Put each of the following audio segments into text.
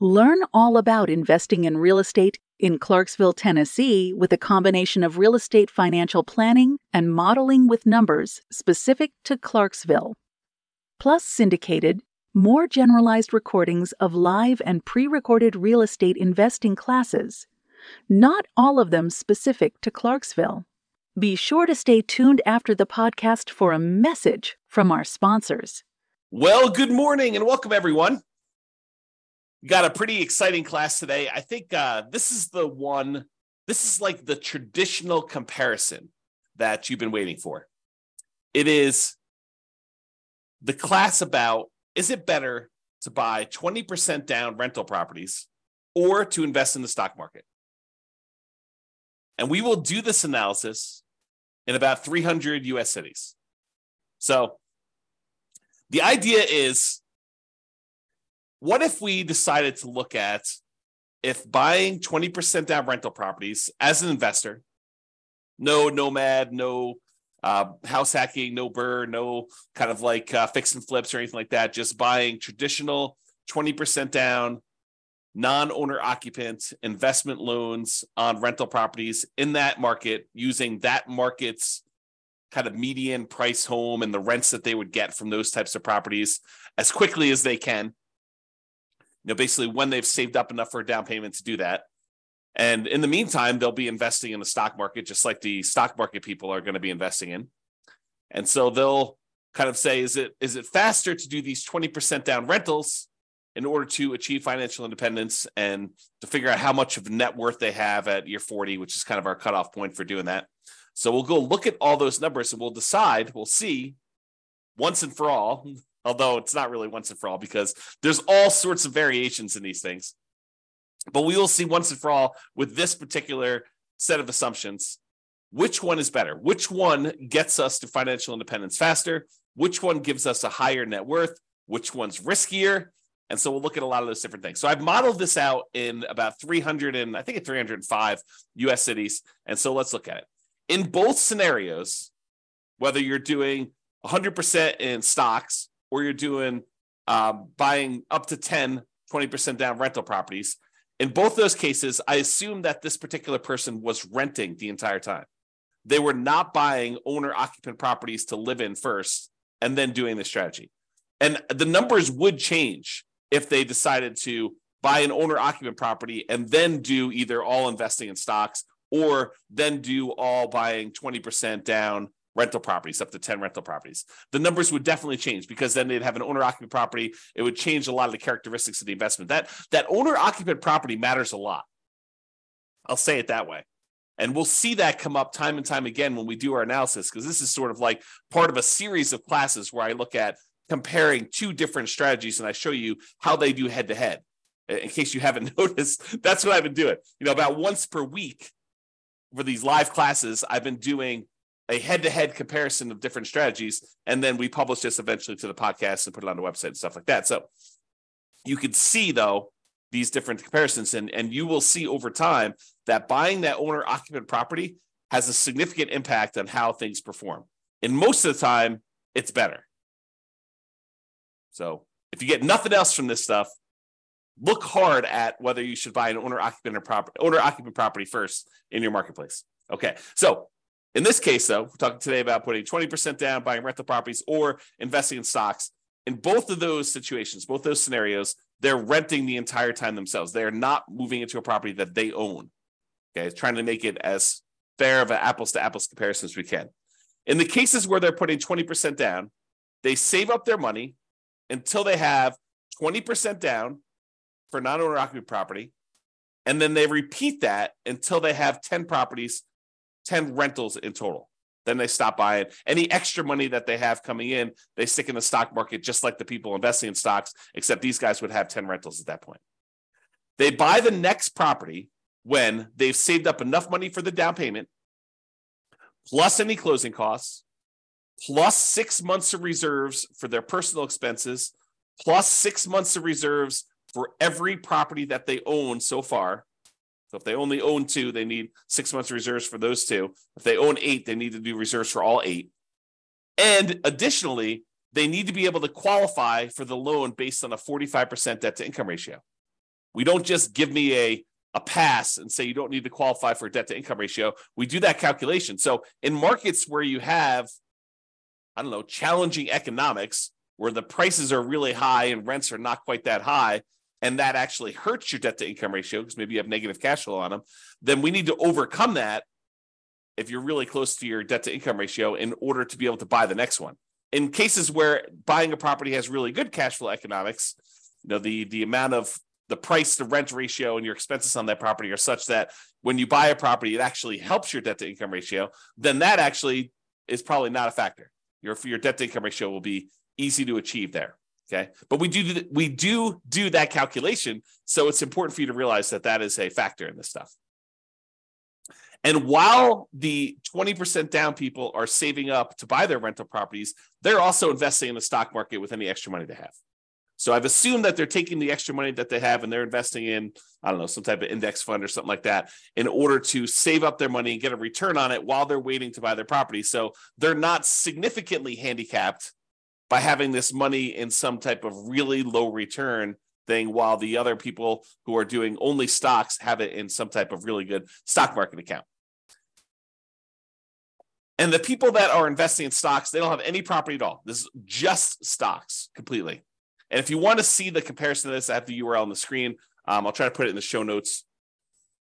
Learn all about investing in real estate in Clarksville, Tennessee, with a combination of real estate financial planning and modeling with numbers specific to Clarksville. Plus, syndicated, more generalized recordings of live and pre recorded real estate investing classes, not all of them specific to Clarksville. Be sure to stay tuned after the podcast for a message from our sponsors. Well, good morning and welcome, everyone got a pretty exciting class today. I think uh, this is the one, this is like the traditional comparison that you've been waiting for. It is the class about is it better to buy 20% down rental properties or to invest in the stock market? And we will do this analysis in about 300 US cities. So the idea is what if we decided to look at if buying 20% down rental properties as an investor, no nomad, no uh, house hacking, no BRRRR, no kind of like uh, fix and flips or anything like that, just buying traditional 20% down, non owner occupant investment loans on rental properties in that market using that market's kind of median price home and the rents that they would get from those types of properties as quickly as they can you know, basically when they've saved up enough for a down payment to do that. And in the meantime, they'll be investing in the stock market, just like the stock market people are going to be investing in. And so they'll kind of say, is it is it faster to do these 20% down rentals in order to achieve financial independence and to figure out how much of net worth they have at year 40, which is kind of our cutoff point for doing that. So we'll go look at all those numbers and we'll decide, we'll see once and for all although it's not really once and for all because there's all sorts of variations in these things. But we will see once and for all with this particular set of assumptions which one is better, which one gets us to financial independence faster, which one gives us a higher net worth, which one's riskier. And so we'll look at a lot of those different things. So I've modeled this out in about 300 and I think it's 305 US cities. And so let's look at it. In both scenarios, whether you're doing 100% in stocks or you're doing um, buying up to 10, 20% down rental properties. In both those cases, I assume that this particular person was renting the entire time. They were not buying owner occupant properties to live in first and then doing the strategy. And the numbers would change if they decided to buy an owner occupant property and then do either all investing in stocks or then do all buying 20% down rental properties, up to 10 rental properties. The numbers would definitely change because then they'd have an owner occupant property. It would change a lot of the characteristics of the investment. That that owner occupant property matters a lot. I'll say it that way. And we'll see that come up time and time again when we do our analysis, because this is sort of like part of a series of classes where I look at comparing two different strategies and I show you how they do head to head. In case you haven't noticed, that's what I've been doing. You know, about once per week for these live classes, I've been doing a head-to-head comparison of different strategies, and then we publish this eventually to the podcast and put it on the website and stuff like that. So you can see though these different comparisons, and and you will see over time that buying that owner occupant property has a significant impact on how things perform. And most of the time, it's better. So if you get nothing else from this stuff, look hard at whether you should buy an owner occupant or property owner occupant property first in your marketplace. Okay, so in this case, though, we're talking today about putting 20% down, buying rental properties, or investing in stocks. In both of those situations, both those scenarios, they're renting the entire time themselves. They are not moving into a property that they own. Okay, trying to make it as fair of an apples to apples comparison as we can. In the cases where they're putting 20% down, they save up their money until they have 20% down for non owner occupied property. And then they repeat that until they have 10 properties 10 rentals in total. Then they stop buying. Any extra money that they have coming in, they stick in the stock market just like the people investing in stocks, except these guys would have 10 rentals at that point. They buy the next property when they've saved up enough money for the down payment, plus any closing costs, plus six months of reserves for their personal expenses, plus six months of reserves for every property that they own so far. So if they only own two, they need six months reserves for those two. If they own eight, they need to do reserves for all eight. And additionally, they need to be able to qualify for the loan based on a 45% debt to income ratio. We don't just give me a, a pass and say you don't need to qualify for a debt to income ratio. We do that calculation. So in markets where you have, I don't know, challenging economics, where the prices are really high and rents are not quite that high, and that actually hurts your debt to income ratio because maybe you have negative cash flow on them, then we need to overcome that if you're really close to your debt to income ratio in order to be able to buy the next one. In cases where buying a property has really good cash flow economics, you know, the the amount of the price to rent ratio and your expenses on that property are such that when you buy a property, it actually helps your debt to income ratio, then that actually is probably not a factor. Your, your debt to income ratio will be easy to achieve there. Okay. But we do, we do do that calculation. So it's important for you to realize that that is a factor in this stuff. And while the 20% down people are saving up to buy their rental properties, they're also investing in the stock market with any extra money they have. So I've assumed that they're taking the extra money that they have and they're investing in, I don't know, some type of index fund or something like that in order to save up their money and get a return on it while they're waiting to buy their property. So they're not significantly handicapped by having this money in some type of really low return thing while the other people who are doing only stocks have it in some type of really good stock market account. And the people that are investing in stocks, they don't have any property at all. This is just stocks completely. And if you want to see the comparison of this, I have the URL on the screen. Um, I'll try to put it in the show notes.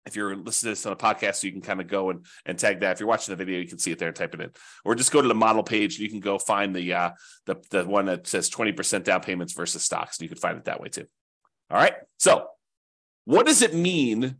If you're listening to this on a podcast, so you can kind of go and, and tag that. If you're watching the video, you can see it there and type it in. Or just go to the model page and you can go find the uh, the, the one that says 20% down payments versus stocks. And you can find it that way too. All right. So what does it mean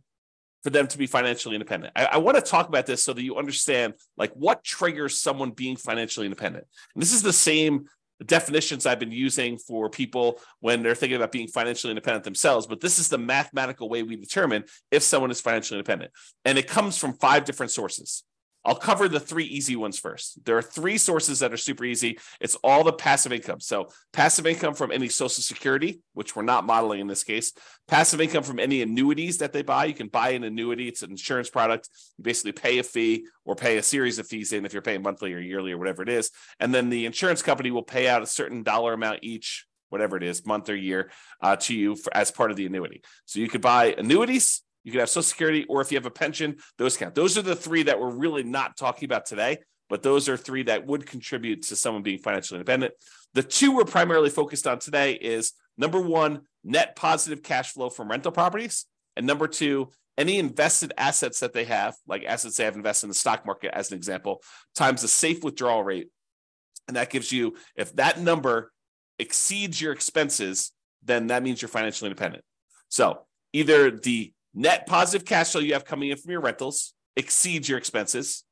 for them to be financially independent. I, I, want to talk about this so that you understand like what triggers someone being financially independent. And this is the same definitions I've been using for people when they're thinking about being financially independent themselves, but this is the mathematical way we determine if someone is financially independent. And it comes from five different sources. I'll cover the three easy ones first. There are three sources that are super easy. It's all the passive income. So, passive income from any social security, which we're not modeling in this case, passive income from any annuities that they buy. You can buy an annuity, it's an insurance product. You basically pay a fee or pay a series of fees in if you're paying monthly or yearly or whatever it is. And then the insurance company will pay out a certain dollar amount each whatever it is, month or year, uh, to you for, as part of the annuity. So you could buy annuities, you could have Social Security, or if you have a pension, those count. Those are the three that we're really not talking about today, but those are three that would contribute to someone being financially independent. The two we're primarily focused on today is number one, net positive cash flow from rental properties, and number two, any invested assets that they have, like assets they have invested in the stock market, as an example, times the safe withdrawal rate. And that gives you, if that number exceeds your expenses, then that means you're financially independent. So either the net positive cash flow you have coming in from your rentals exceeds your expenses,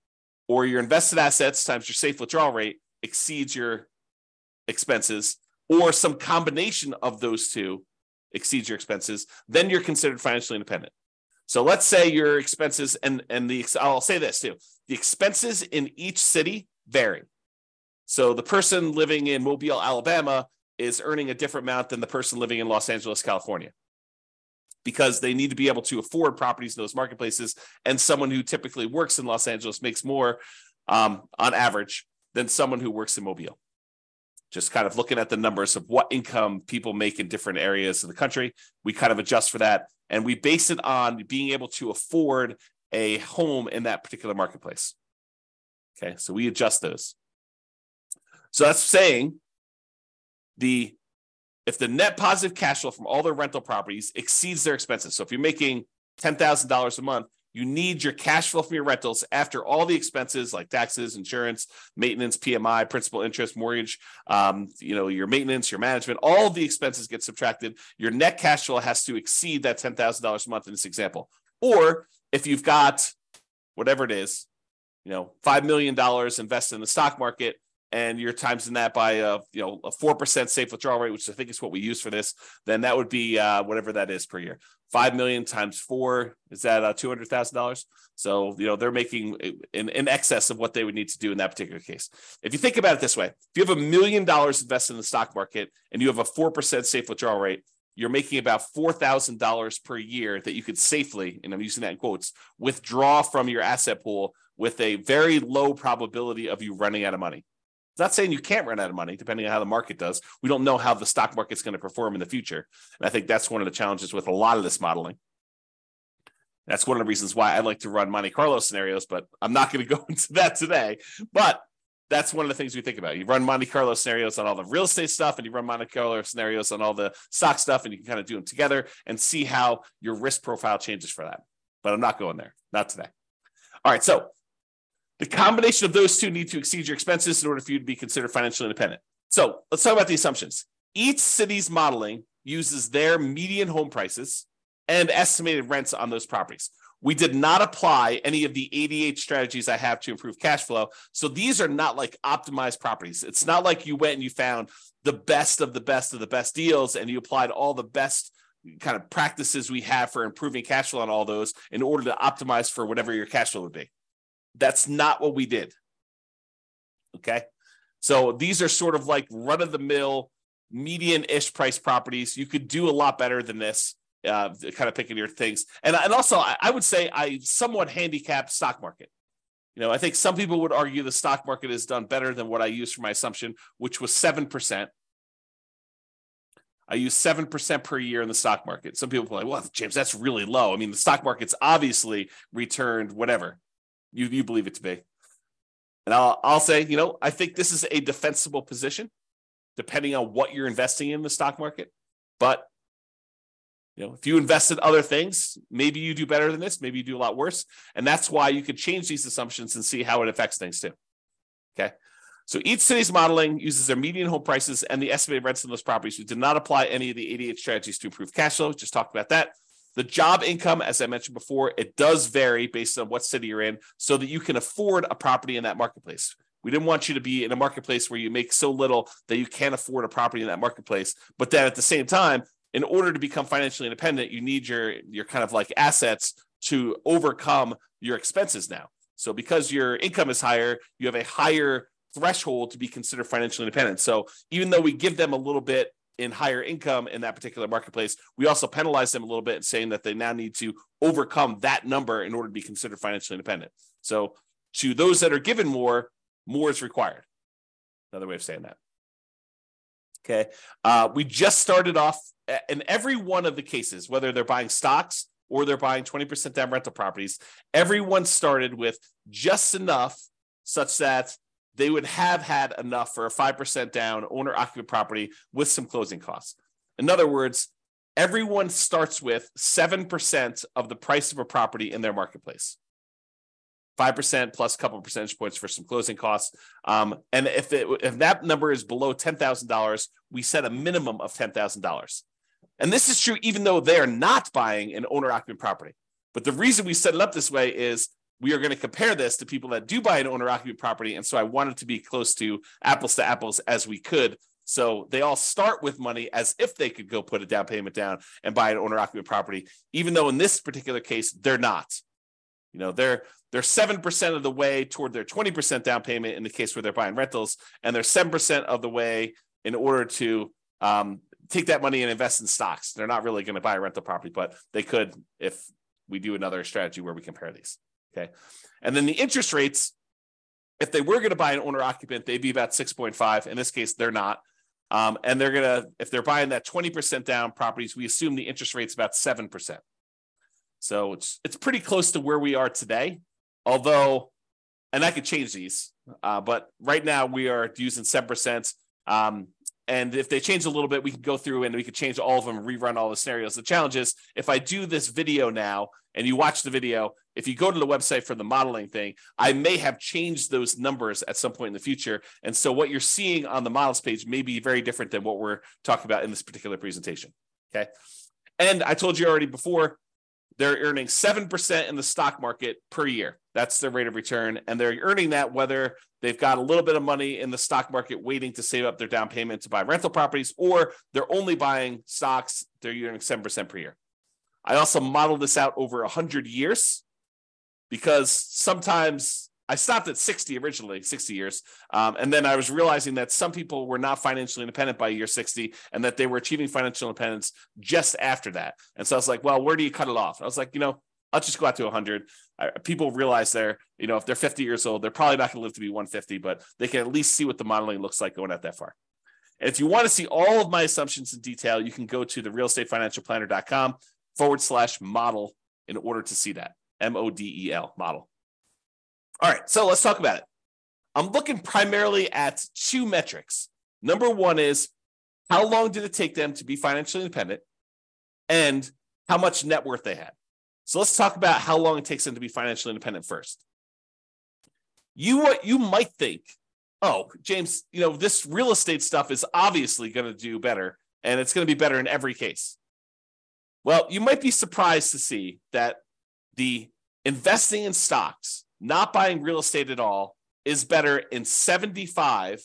or your invested assets times your safe withdrawal rate exceeds your expenses, or some combination of those two exceeds your expenses, then you're considered financially independent. So let's say your expenses and and the I'll say this too. The expenses in each city vary. So the person living in Mobile, Alabama is earning a different amount than the person living in Los Angeles, California because they need to be able to afford properties in those marketplaces. And someone who typically works in Los Angeles makes more um, on average than someone who works in Mobile. Just kind of looking at the numbers of what income people make in different areas of the country, we kind of adjust for that. And we base it on being able to afford a home in that particular marketplace. Okay, so we adjust those. So that's saying the if the net positive cash flow from all their rental properties exceeds their expenses. So if you're making $10,000 a month, you need your cash flow from your rentals after all the expenses like taxes, insurance, maintenance, PMI, principal, interest, mortgage, um, you know, your maintenance, your management, all the expenses get subtracted. Your net cash flow has to exceed that $10,000 a month in this example. Or if you've got whatever it is, you know, $5 million invested in the stock market, and you're timesing that by a you know a four percent safe withdrawal rate, which I think is what we use for this, then that would be uh, whatever that is per year. Five million times four is that uh, two hundred thousand dollars. So you know they're making in, in excess of what they would need to do in that particular case. If you think about it this way, if you have a million dollars invested in the stock market and you have a four percent safe withdrawal rate, you're making about four thousand dollars per year that you could safely, and I'm using that in quotes, withdraw from your asset pool with a very low probability of you running out of money. It's not saying you can't run out of money, depending on how the market does. We don't know how the stock market's going to perform in the future. And I think that's one of the challenges with a lot of this modeling. That's one of the reasons why I like to run Monte Carlo scenarios, but I'm not going to go into that today. But that's one of the things we think about. You run Monte Carlo scenarios on all the real estate stuff, and you run Monte Carlo scenarios on all the stock stuff, and you can kind of do them together and see how your risk profile changes for that. But I'm not going there, not today. All right, so the combination of those two need to exceed your expenses in order for you to be considered financially independent. So let's talk about the assumptions. Each city's modeling uses their median home prices and estimated rents on those properties. We did not apply any of the 88 strategies I have to improve cash flow. So these are not like optimized properties. It's not like you went and you found the best of the best of the best deals and you applied all the best kind of practices we have for improving cash flow on all those in order to optimize for whatever your cash flow would be. That's not what we did. Okay. So these are sort of like run of the mill, median ish price properties. You could do a lot better than this, uh, kind of picking your things. And, and also, I, I would say I somewhat handicapped stock market. You know, I think some people would argue the stock market has done better than what I used for my assumption, which was 7%. I use 7% per year in the stock market. Some people are like, well, James, that's really low. I mean, the stock market's obviously returned whatever, you you believe it to be. And I'll I'll say, you know, I think this is a defensible position, depending on what you're investing in the stock market. But you know, if you invest in other things, maybe you do better than this, maybe you do a lot worse. And that's why you could change these assumptions and see how it affects things too. Okay. So each city's modeling uses their median home prices and the estimated rents in those properties. We did not apply any of the 88 strategies to improve cash flow. Just talked about that. The job income, as I mentioned before, it does vary based on what city you're in so that you can afford a property in that marketplace. We didn't want you to be in a marketplace where you make so little that you can't afford a property in that marketplace. But then at the same time, in order to become financially independent, you need your your kind of like assets to overcome your expenses now. So because your income is higher, you have a higher threshold to be considered financially independent. So even though we give them a little bit in higher income in that particular marketplace, we also penalize them a little bit, saying that they now need to overcome that number in order to be considered financially independent. So, to those that are given more, more is required. Another way of saying that. Okay. Uh, we just started off in every one of the cases, whether they're buying stocks or they're buying 20% down rental properties, everyone started with just enough such that they would have had enough for a 5% down owner occupant property with some closing costs. In other words, everyone starts with 7% of the price of a property in their marketplace. 5% plus a couple percentage points for some closing costs. Um, and if, it, if that number is below $10,000, we set a minimum of $10,000. And this is true even though they're not buying an owner occupant property. But the reason we set it up this way is we are going to compare this to people that do buy an owner occupant property. And so I wanted to be close to apples to apples as we could. So they all start with money as if they could go put a down payment down and buy an owner occupant property, even though in this particular case, they're not. You know, they're they're 7% of the way toward their 20% down payment in the case where they're buying rentals, and they're 7% of the way in order to um, take that money and invest in stocks. They're not really going to buy a rental property, but they could if we do another strategy where we compare these. Okay. And then the interest rates, if they were going to buy an owner occupant, they'd be about 6.5. In this case, they're not. Um, and they're going to, if they're buying that 20% down properties, we assume the interest rate's about 7%. So it's, it's pretty close to where we are today. Although, and I could change these, uh, but right now we are using 7%. Um, and if they change a little bit, we can go through and we could change all of them rerun all the scenarios. The challenge is if I do this video now and you watch the video, if you go to the website for the modeling thing, I may have changed those numbers at some point in the future. And so what you're seeing on the models page may be very different than what we're talking about in this particular presentation. Okay. And I told you already before, they're earning 7% in the stock market per year. That's their rate of return. And they're earning that whether they've got a little bit of money in the stock market waiting to save up their down payment to buy rental properties, or they're only buying stocks, they're earning 7% per year. I also modeled this out over 100 years because sometimes I stopped at 60 originally, 60 years. Um, and then I was realizing that some people were not financially independent by year 60 and that they were achieving financial independence just after that. And so I was like, well, where do you cut it off? I was like, you know, I'll just go out to 100. I, people realize they're, you know, if they're 50 years old, they're probably not going to live to be 150, but they can at least see what the modeling looks like going out that far. And if you want to see all of my assumptions in detail, you can go to the realestatefinancialplanner.com forward slash model in order to see that. M O D E L model. All right, so let's talk about it. I'm looking primarily at two metrics. Number one is how long did it take them to be financially independent and how much net worth they had. So let's talk about how long it takes them to be financially independent first. You you might think, oh, James, you know, this real estate stuff is obviously going to do better and it's going to be better in every case. Well, you might be surprised to see that the investing in stocks, not buying real estate at all, is better in 75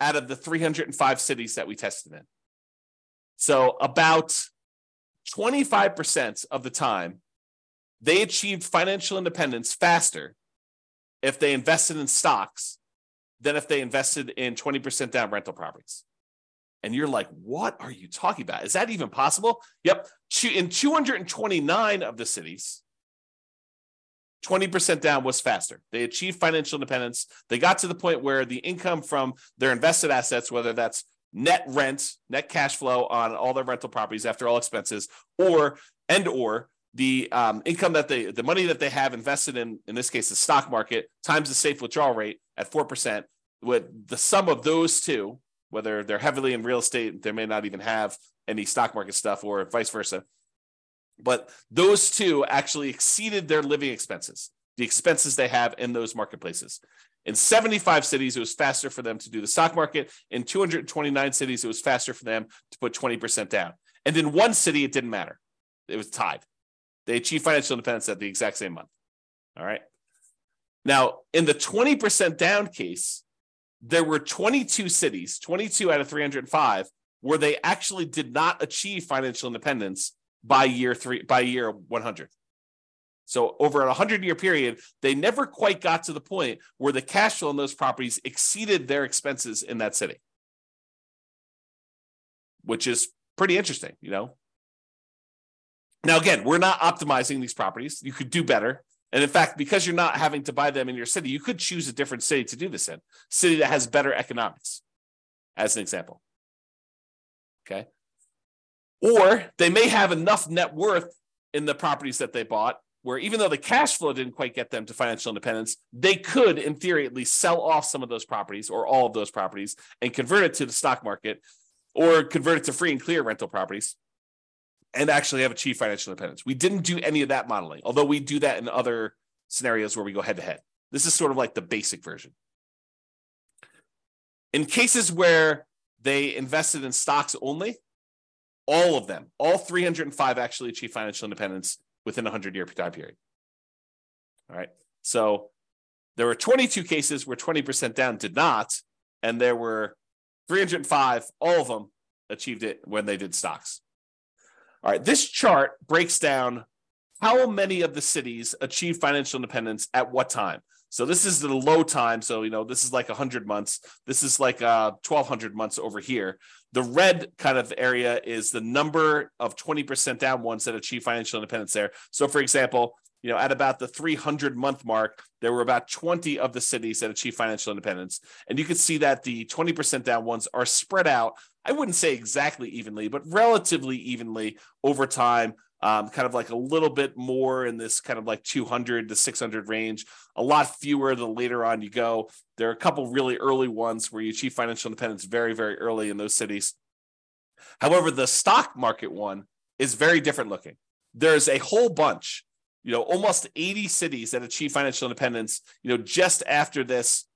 out of the 305 cities that we tested in. So about 25% of the time, they achieved financial independence faster if they invested in stocks than if they invested in 20% down rental properties. And you're like, what are you talking about? Is that even possible? Yep. In 229 of the cities, 20% down was faster. They achieved financial independence. They got to the point where the income from their invested assets, whether that's net rent, net cash flow on all their rental properties after all expenses, or and or the um, income that they, the money that they have invested in, in this case, the stock market times the safe withdrawal rate at four percent. With the sum of those two, whether they're heavily in real estate, they may not even have any stock market stuff, or vice versa. But those two actually exceeded their living expenses, the expenses they have in those marketplaces. In 75 cities, it was faster for them to do the stock market. In 229 cities, it was faster for them to put 20% down. And in one city, it didn't matter. It was tied. They achieved financial independence at the exact same month. All right. Now, in the 20% down case, there were 22 cities, 22 out of 305, where they actually did not achieve financial independence by year three, by year 100. So over a 100 year period, they never quite got to the point where the cash flow in those properties exceeded their expenses in that city, which is pretty interesting, you know. Now, again, we're not optimizing these properties. You could do better. And in fact, because you're not having to buy them in your city, you could choose a different city to do this in, city that has better economics, as an example. Okay. Or they may have enough net worth in the properties that they bought where even though the cash flow didn't quite get them to financial independence, they could, in theory, at least sell off some of those properties or all of those properties and convert it to the stock market or convert it to free and clear rental properties and actually have achieved financial independence. We didn't do any of that modeling, although we do that in other scenarios where we go head to head. This is sort of like the basic version. In cases where they invested in stocks only, all of them, all 305 actually achieve financial independence within a 100 year time period. All right. So there were 22 cases where 20% down did not, and there were 305, all of them achieved it when they did stocks. All right. This chart breaks down how many of the cities achieved financial independence at what time. So this is the low time. So, you know, this is like 100 months. This is like uh, 1200 months over here. The red kind of area is the number of 20% down ones that achieve financial independence there. So, for example, you know, at about the 300 month mark, there were about 20 of the cities that achieved financial independence. And you can see that the 20% down ones are spread out. I wouldn't say exactly evenly, but relatively evenly over time um, kind of like a little bit more in this kind of like 200 to 600 range, a lot fewer the later on you go. There are a couple really early ones where you achieve financial independence very, very early in those cities. However, the stock market one is very different looking. There's a whole bunch, you know, almost 80 cities that achieve financial independence, you know, just after this,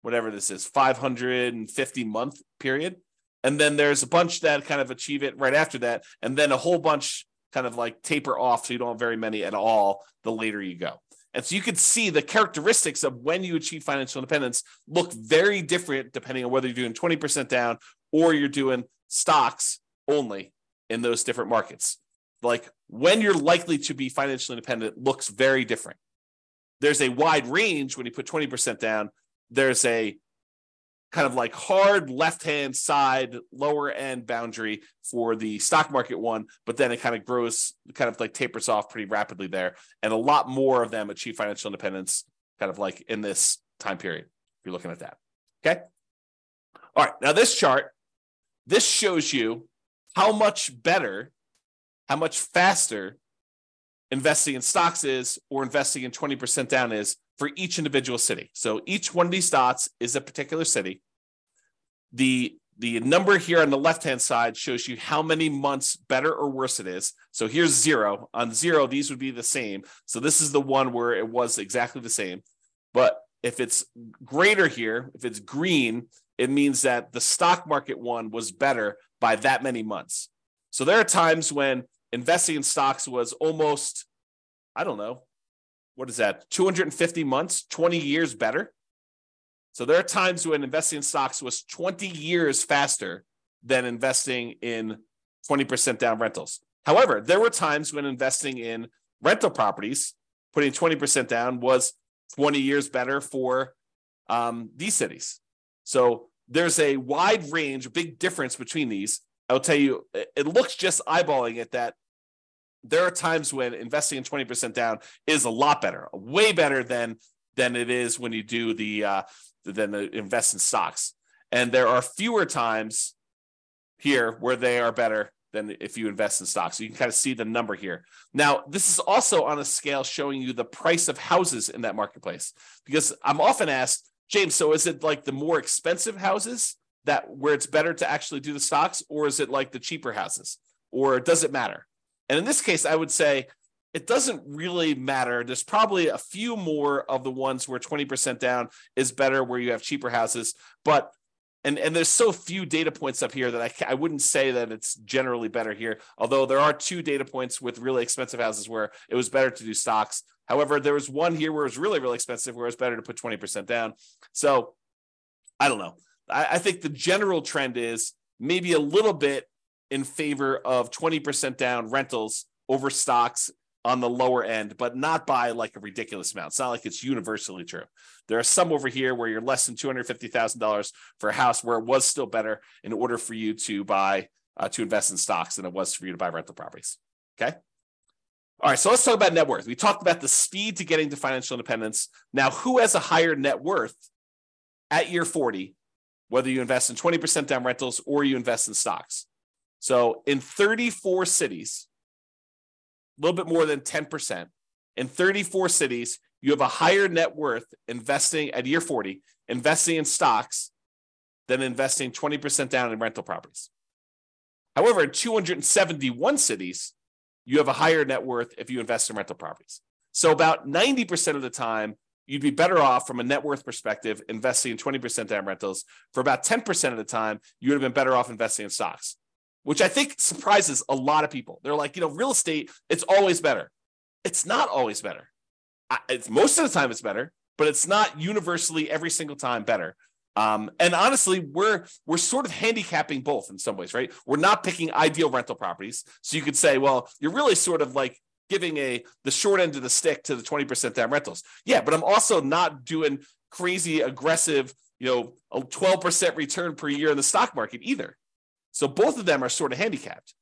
whatever this is, 550 month period. And then there's a bunch that kind of achieve it right after that. And then a whole bunch kind of like taper off so you don't have very many at all the later you go. And so you can see the characteristics of when you achieve financial independence look very different depending on whether you're doing 20% down or you're doing stocks only in those different markets. like when you're likely to be financially independent looks very different. There's a wide range when you put 20% down. There's a kind of like hard left hand side lower end boundary for the stock market one, but then it kind of grows, kind of like tapers off pretty rapidly there. And a lot more of them achieve financial independence kind of like in this time period. If you're looking at that. Okay. All right. Now, this chart, this shows you how much better, how much faster investing in stocks is or investing in 20% down is for each individual city. So each one of these dots is a particular city. The the number here on the left hand side shows you how many months better or worse it is. So here's zero. On zero, these would be the same. So this is the one where it was exactly the same. But if it's greater here, if it's green, it means that the stock market one was better by that many months. So there are times when investing in stocks was almost, I don't know, what is that, 250 months, 20 years better. So there are times when investing in stocks was 20 years faster than investing in 20% down rentals. However, there were times when investing in rental properties, putting 20% down, was 20 years better for um, these cities. So there's a wide range, a big difference between these. I'll tell you, it looks just eyeballing it that there are times when investing in 20% down is a lot better, way better than than it is when you do the uh than the invest in stocks. And there are fewer times here where they are better than if you invest in stocks. So you can kind of see the number here. Now, this is also on a scale showing you the price of houses in that marketplace because I'm often asked, James, so is it like the more expensive houses that where it's better to actually do the stocks or is it like the cheaper houses or does it matter? And in this case, I would say it doesn't really matter. There's probably a few more of the ones where 20% down is better, where you have cheaper houses. But and and there's so few data points up here that I I wouldn't say that it's generally better here. Although there are two data points with really expensive houses where it was better to do stocks. However, there was one here where it was really really expensive where it's better to put 20% down. So I don't know. I, I think the general trend is maybe a little bit in favor of 20% down rentals over stocks on the lower end, but not by like a ridiculous amount. It's not like it's universally true. There are some over here where you're less than $250,000 for a house where it was still better in order for you to buy, uh, to invest in stocks than it was for you to buy rental properties. Okay. All right. So let's talk about net worth. We talked about the speed to getting to financial independence. Now, who has a higher net worth at year 40, whether you invest in 20% down rentals or you invest in stocks? So in 34 cities, a little bit more than 10%. In 34 cities, you have a higher net worth investing at year 40, investing in stocks than investing 20% down in rental properties. However, in 271 cities, you have a higher net worth if you invest in rental properties. So about 90% of the time, you'd be better off from a net worth perspective investing in 20% down rentals. For about 10% of the time, you would have been better off investing in stocks which I think surprises a lot of people. They're like, you know, real estate, it's always better. It's not always better. It's most of the time it's better, but it's not universally every single time better. Um, and honestly, we're we're sort of handicapping both in some ways, right? We're not picking ideal rental properties, so you could say, well, you're really sort of like giving a the short end of the stick to the 20% down rentals. Yeah, but I'm also not doing crazy aggressive, you know, a 12% return per year in the stock market either. So both of them are sort of handicapped.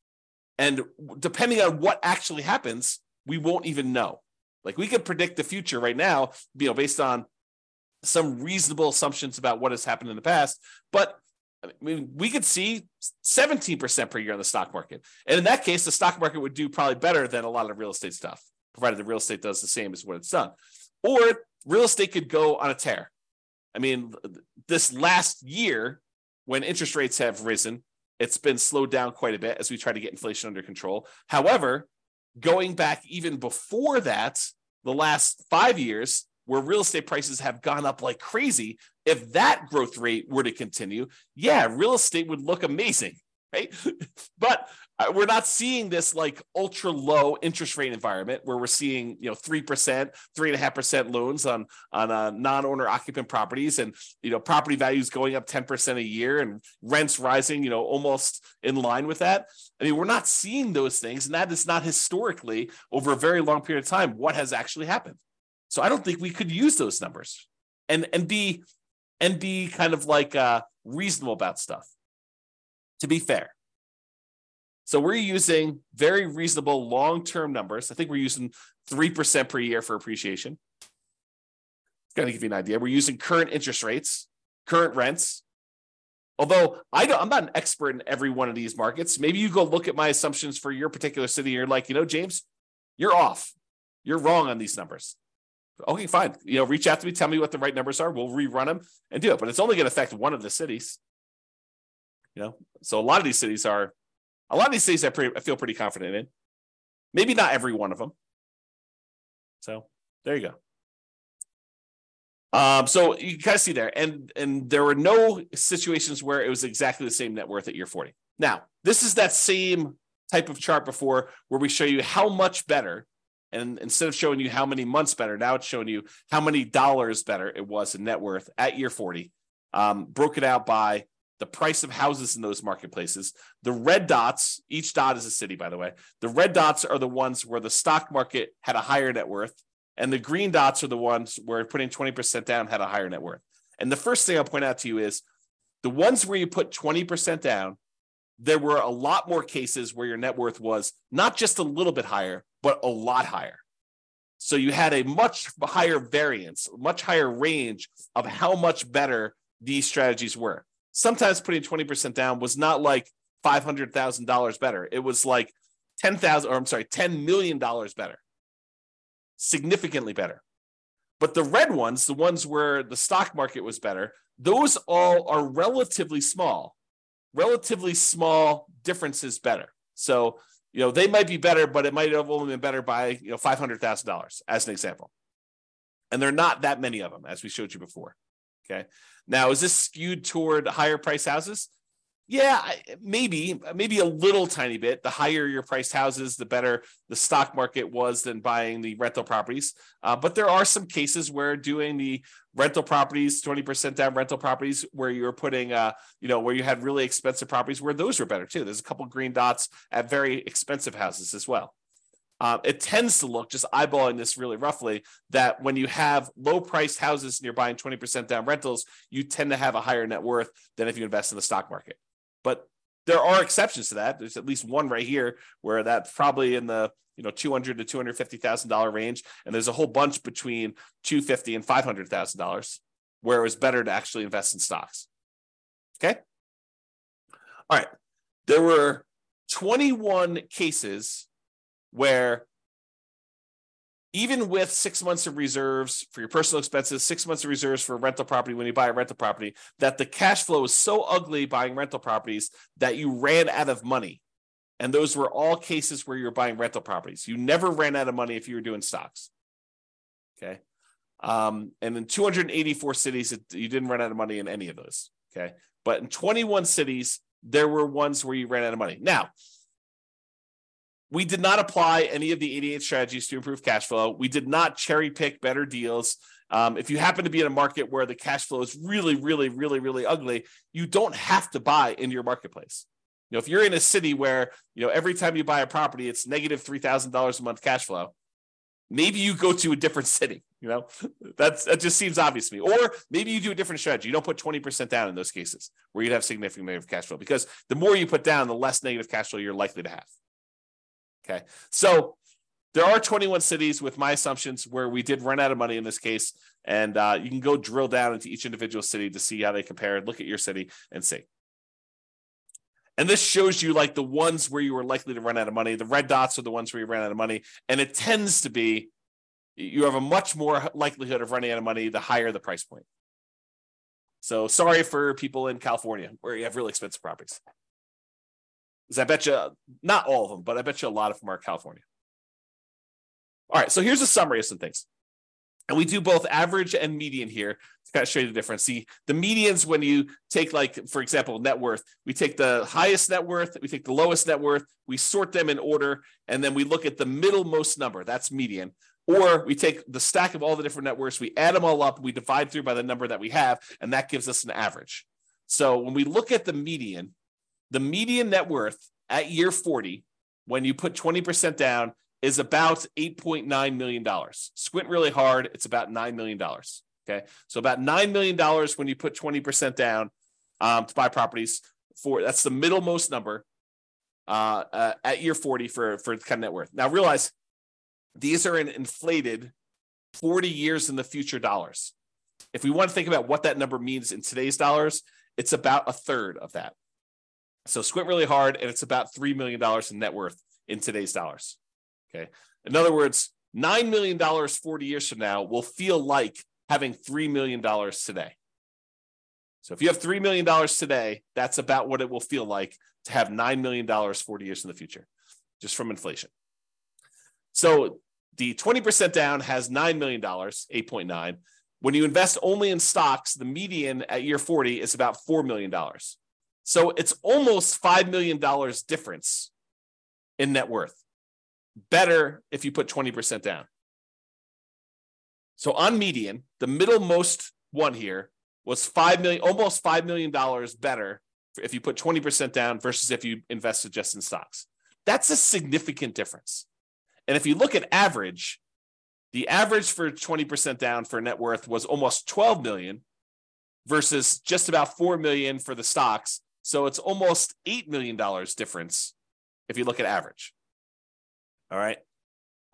And depending on what actually happens, we won't even know. Like we could predict the future right now, you know, based on some reasonable assumptions about what has happened in the past. But I mean, we could see 17% per year on the stock market. And in that case, the stock market would do probably better than a lot of real estate stuff, provided the real estate does the same as what it's done. Or real estate could go on a tear. I mean, this last year, when interest rates have risen, it's been slowed down quite a bit as we try to get inflation under control. However, going back even before that, the last five years, where real estate prices have gone up like crazy, if that growth rate were to continue, yeah, real estate would look amazing, right? but we're not seeing this like ultra low interest rate environment where we're seeing you know three percent, three and a half percent loans on on uh, non-owner occupant properties, and you know property values going up ten percent a year and rents rising, you know, almost in line with that. I mean, we're not seeing those things, and that is not historically over a very long period of time what has actually happened. So I don't think we could use those numbers and and be and be kind of like uh, reasonable about stuff. To be fair. So we're using very reasonable long-term numbers. I think we're using 3% per year for appreciation. To give you an idea. We're using current interest rates, current rents. Although I don't, I'm not an expert in every one of these markets. Maybe you go look at my assumptions for your particular city. And you're like, you know, James, you're off. You're wrong on these numbers. Okay, fine. You know, reach out to me, tell me what the right numbers are. We'll rerun them and do it. But it's only going to affect one of the cities. You know, so a lot of these cities are a lot of these cities I, I feel pretty confident in. Maybe not every one of them. So there you go. Um, so you kind of see there, and and there were no situations where it was exactly the same net worth at year 40. Now, this is that same type of chart before where we show you how much better, and instead of showing you how many months better, now it's showing you how many dollars better it was in net worth at year 40, um, broken out by the price of houses in those marketplaces. The red dots, each dot is a city, by the way. The red dots are the ones where the stock market had a higher net worth, and the green dots are the ones where putting 20% down had a higher net worth. And the first thing I'll point out to you is the ones where you put 20% down, there were a lot more cases where your net worth was not just a little bit higher, but a lot higher. So you had a much higher variance, much higher range of how much better these strategies were sometimes putting 20% down was not like $500,000 better. It was like 10,000 or I'm sorry, 10 million dollars better. Significantly better. But the red ones, the ones where the stock market was better, those all are relatively small. Relatively small differences better. So, you know, they might be better, but it might have only been better by, you know, $500,000 as an example. And there are not that many of them, as we showed you before. Okay. Now, is this skewed toward higher price houses? Yeah, maybe, maybe a little tiny bit. The higher your priced houses, the better the stock market was than buying the rental properties. Uh, but there are some cases where doing the rental properties, 20% down rental properties, where you're putting, uh, you know, where you had really expensive properties, where those were better too. There's a couple green dots at very expensive houses as well. Uh, it tends to look, just eyeballing this really roughly, that when you have low priced houses and you're buying 20% down rentals, you tend to have a higher net worth than if you invest in the stock market. But there are exceptions to that. There's at least one right here where that's probably in the you know 200 to 250 thousand dollar range, and there's a whole bunch between 250 and 500 thousand dollars where it was better to actually invest in stocks. Okay. All right. There were 21 cases where even with six months of reserves for your personal expenses, six months of reserves for a rental property when you buy a rental property, that the cash flow is so ugly buying rental properties that you ran out of money. And those were all cases where you were buying rental properties. You never ran out of money if you were doing stocks. Okay. Um, and in 284 cities, it, you didn't run out of money in any of those. Okay. But in 21 cities, there were ones where you ran out of money. Now, we did not apply any of the 88 strategies to improve cash flow. We did not cherry pick better deals. Um, if you happen to be in a market where the cash flow is really, really, really, really ugly, you don't have to buy into your marketplace. You know, if you're in a city where you know every time you buy a property, it's negative three thousand dollars a month cash flow, maybe you go to a different city. You know, that's that just seems obvious to me. Or maybe you do a different strategy. You don't put twenty percent down in those cases where you'd have significant negative cash flow because the more you put down, the less negative cash flow you're likely to have. Okay. So there are 21 cities with my assumptions where we did run out of money in this case. And uh, you can go drill down into each individual city to see how they compare. Look at your city and see. And this shows you like the ones where you were likely to run out of money. The red dots are the ones where you ran out of money. And it tends to be you have a much more likelihood of running out of money the higher the price point. So sorry for people in California where you have really expensive properties. Because I bet you, not all of them, but I bet you a lot of them are California. All right, so here's a summary of some things. And we do both average and median here to kind of show you the difference. See, the medians, when you take, like, for example, net worth, we take the highest net worth, we take the lowest net worth, we sort them in order, and then we look at the middlemost number. That's median. Or we take the stack of all the different net worths, we add them all up, we divide through by the number that we have, and that gives us an average. So when we look at the median, the median net worth at year 40, when you put 20% down, is about $8.9 million. Squint really hard, it's about $9 million. Okay. So about $9 million when you put 20% down um, to buy properties for that's the middlemost number uh, uh, at year 40 for, for kind of net worth. Now realize these are in inflated 40 years in the future dollars. If we want to think about what that number means in today's dollars, it's about a third of that. So squint really hard, and it's about $3 million in net worth in today's dollars. Okay. In other words, $9 million 40 years from now will feel like having $3 million today. So if you have $3 million today, that's about what it will feel like to have $9 million 40 years in the future, just from inflation. So the 20% down has $9 million, 8.9. When you invest only in stocks, the median at year 40 is about $4 million. So it's almost $5 million difference in net worth. Better if you put 20% down. So on median, the middlemost one here was 5 million, almost $5 million better if you put 20% down versus if you invested just in stocks. That's a significant difference. And if you look at average, the average for 20% down for net worth was almost 12 million versus just about 4 million for the stocks. So it's almost $8 million difference if you look at average. All right.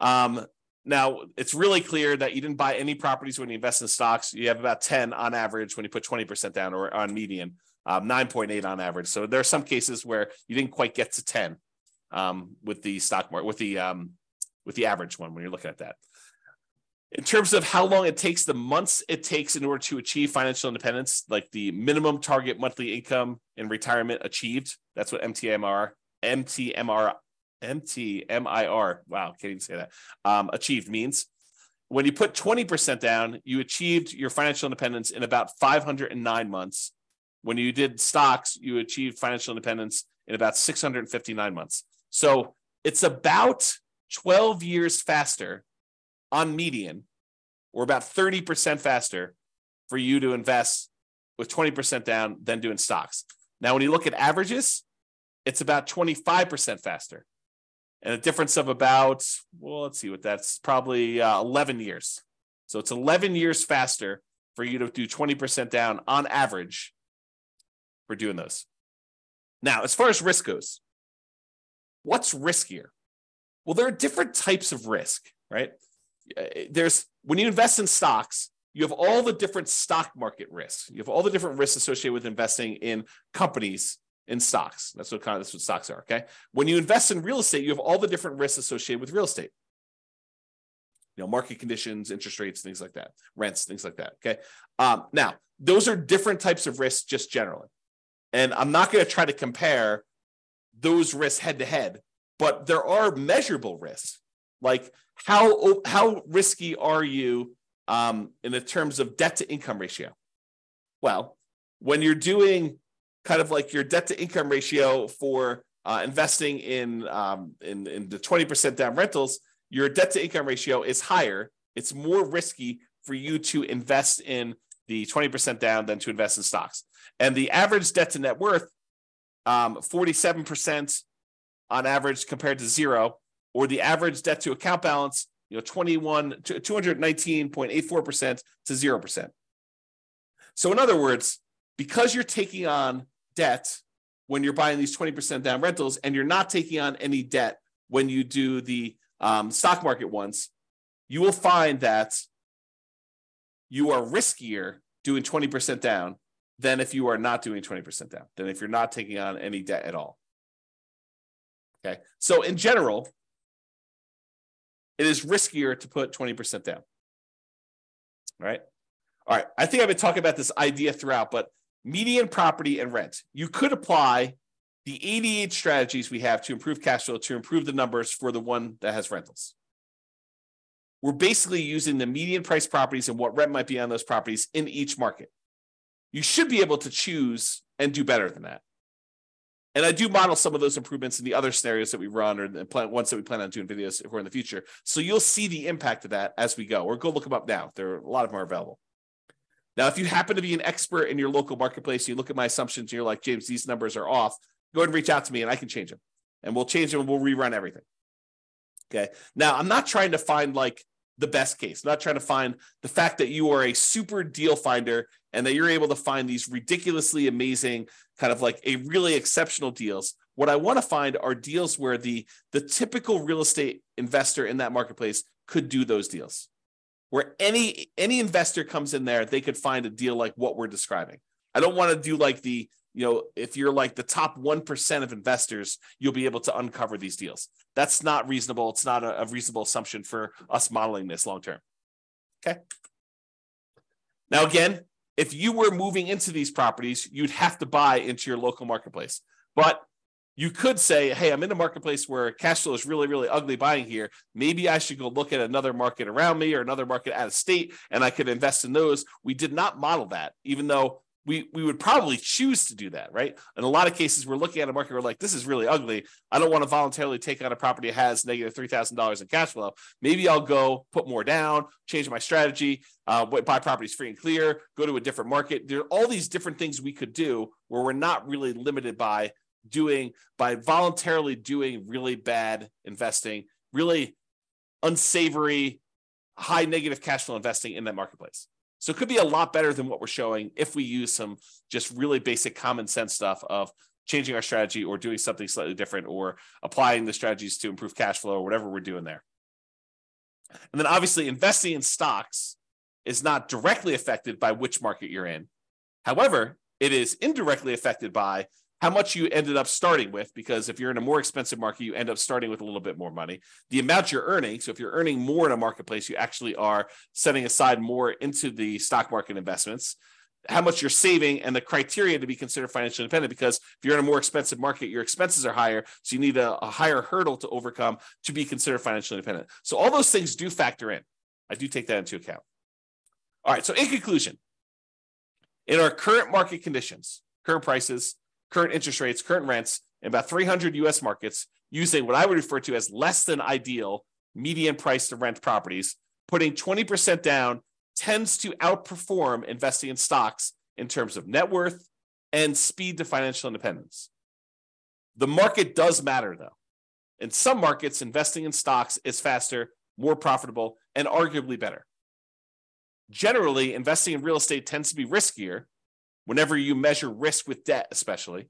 Um, now it's really clear that you didn't buy any properties when you invest in stocks. You have about 10 on average when you put 20% down or on median, um, 9.8 on average. So there are some cases where you didn't quite get to 10 um, with the stock market, with the um, with the average one when you're looking at that. In terms of how long it takes, the months it takes in order to achieve financial independence, like the minimum target monthly income in retirement achieved, that's what MTMR, MTMR, MTMIR, wow, can't even say that, um, achieved means. When you put 20% down, you achieved your financial independence in about 509 months. When you did stocks, you achieved financial independence in about 659 months. So it's about 12 years faster on median, or about 30% faster for you to invest with 20% down than doing stocks. Now, when you look at averages, it's about 25% faster. And a difference of about, well, let's see what that's probably uh, 11 years. So it's 11 years faster for you to do 20% down on average for doing those. Now, as far as risk goes, what's riskier? Well, there are different types of risk, right? Uh, there's when you invest in stocks, you have all the different stock market risks. You have all the different risks associated with investing in companies in stocks. That's what kind of that's what stocks are. Okay. When you invest in real estate, you have all the different risks associated with real estate. You know, market conditions, interest rates, things like that, rents, things like that. Okay. Um, now, those are different types of risks just generally. And I'm not going to try to compare those risks head to head but there are measurable risks. Like how how risky are you um, in the terms of debt to income ratio? Well, when you're doing kind of like your debt to income ratio for uh, investing in, um, in in the twenty percent down rentals, your debt to income ratio is higher. It's more risky for you to invest in the 20% down than to invest in stocks. And the average debt to net worth, um, 47% on average compared to zero, or the average debt to account balance, you know, 21 219.84% to 0%. So in other words, because you're taking on debt when you're buying these 20% down rentals and you're not taking on any debt when you do the um, stock market ones, you will find that you are riskier doing 20% down than if you are not doing 20% down, than if you're not taking on any debt at all. Okay. So in general, it is riskier to put 20% down. All right. All right. I think I've been talking about this idea throughout, but median property and rent. You could apply the 88 strategies we have to improve cash flow, to improve the numbers for the one that has rentals. we're basically using the median price properties and what rent might be on those properties in each market. You should be able to choose and do better than that. And I do model some of those improvements in the other scenarios that we run or the plan, ones that we plan on doing videos if we're in the future. So you'll see the impact of that as we go, or go look them up now. There are a lot of them are available. Now, if you happen to be an expert in your local marketplace, you look at my assumptions and you're like, James, these numbers are off, go ahead and reach out to me and I can change them. And we'll change them and we'll rerun everything. Okay. Now, I'm not trying to find like the best case. I'm not trying to find the fact that you are a super deal finder and that you're able to find these ridiculously amazing, kind of like a really exceptional deals. What I want to find are deals where the the typical real estate investor in that marketplace could do those deals. Where any any investor comes in there, they could find a deal like what we're describing. I don't want to do like the you know, if you're like the top 1% of investors, you'll be able to uncover these deals. That's not reasonable. It's not a, a reasonable assumption for us modeling this long term. Okay. Now, again, if you were moving into these properties, you'd have to buy into your local marketplace. But you could say, hey, I'm in a marketplace where cash flow is really, really ugly buying here. Maybe I should go look at another market around me or another market out of state and I could invest in those. We did not model that, even though we we would probably choose to do that, right? In a lot of cases, we're looking at a market, we're like, this is really ugly. I don't want to voluntarily take on a property that has negative three thousand dollars in cash flow. Maybe I'll go put more down, change my strategy, uh, buy properties free and clear, go to a different market. There are all these different things we could do where we're not really limited by doing by voluntarily doing really bad investing, really unsavory, high negative cash flow investing in that marketplace. So it could be a lot better than what we're showing if we use some just really basic common sense stuff of changing our strategy or doing something slightly different or applying the strategies to improve cash flow or whatever we're doing there. And then obviously investing in stocks is not directly affected by which market you're in. However, it is indirectly affected by how much you ended up starting with, because if you're in a more expensive market, you end up starting with a little bit more money. The amount you're earning, so if you're earning more in a marketplace, you actually are setting aside more into the stock market investments. How much you're saving and the criteria to be considered financially independent, because if you're in a more expensive market, your expenses are higher. So you need a, a higher hurdle to overcome to be considered financially independent. So all those things do factor in. I do take that into account. All right. So in conclusion, in our current market conditions, current prices, current interest rates, current rents in about 300 US markets using what I would refer to as less than ideal median price to rent properties, putting 20% down tends to outperform investing in stocks in terms of net worth and speed to financial independence. The market does matter though. In some markets, investing in stocks is faster, more profitable, and arguably better. Generally, investing in real estate tends to be riskier whenever you measure risk with debt, especially.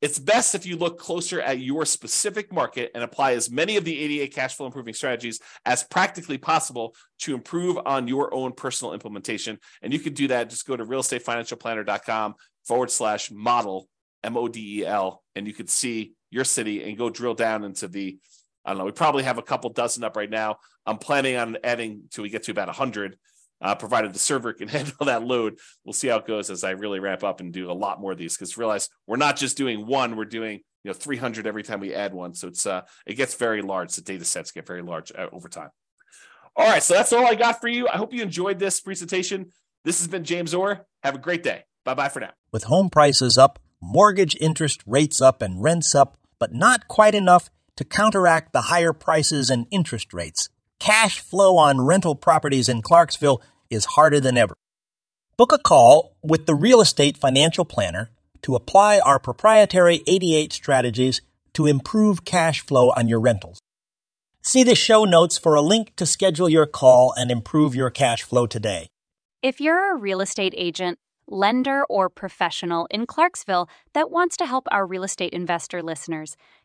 It's best if you look closer at your specific market and apply as many of the 88 cash flow improving strategies as practically possible to improve on your own personal implementation. And you can do that. Just go to realestatefinancialplanner.com forward slash model, M O D E L, and you can see your city and go drill down into the, I don't know, we probably have a couple dozen up right now. I'm planning on adding till we get to about 100 uh, provided the server can handle that load. We'll see how it goes as I really ramp up and do a lot more of these because realize we're not just doing one, we're doing you know 300 every time we add one. So it's uh, it gets very large. The data sets get very large uh, over time. All right, so that's all I got for you. I hope you enjoyed this presentation. This has been James Orr. Have a great day. Bye bye for now. With home prices up, mortgage interest rates up, and rents up, but not quite enough to counteract the higher prices and interest rates cash flow on rental properties in Clarksville is harder than ever. Book a call with the Real Estate Financial Planner to apply our proprietary 88 strategies to improve cash flow on your rentals. See the show notes for a link to schedule your call and improve your cash flow today. If you're a real estate agent, lender, or professional in Clarksville that wants to help our real estate investor listeners,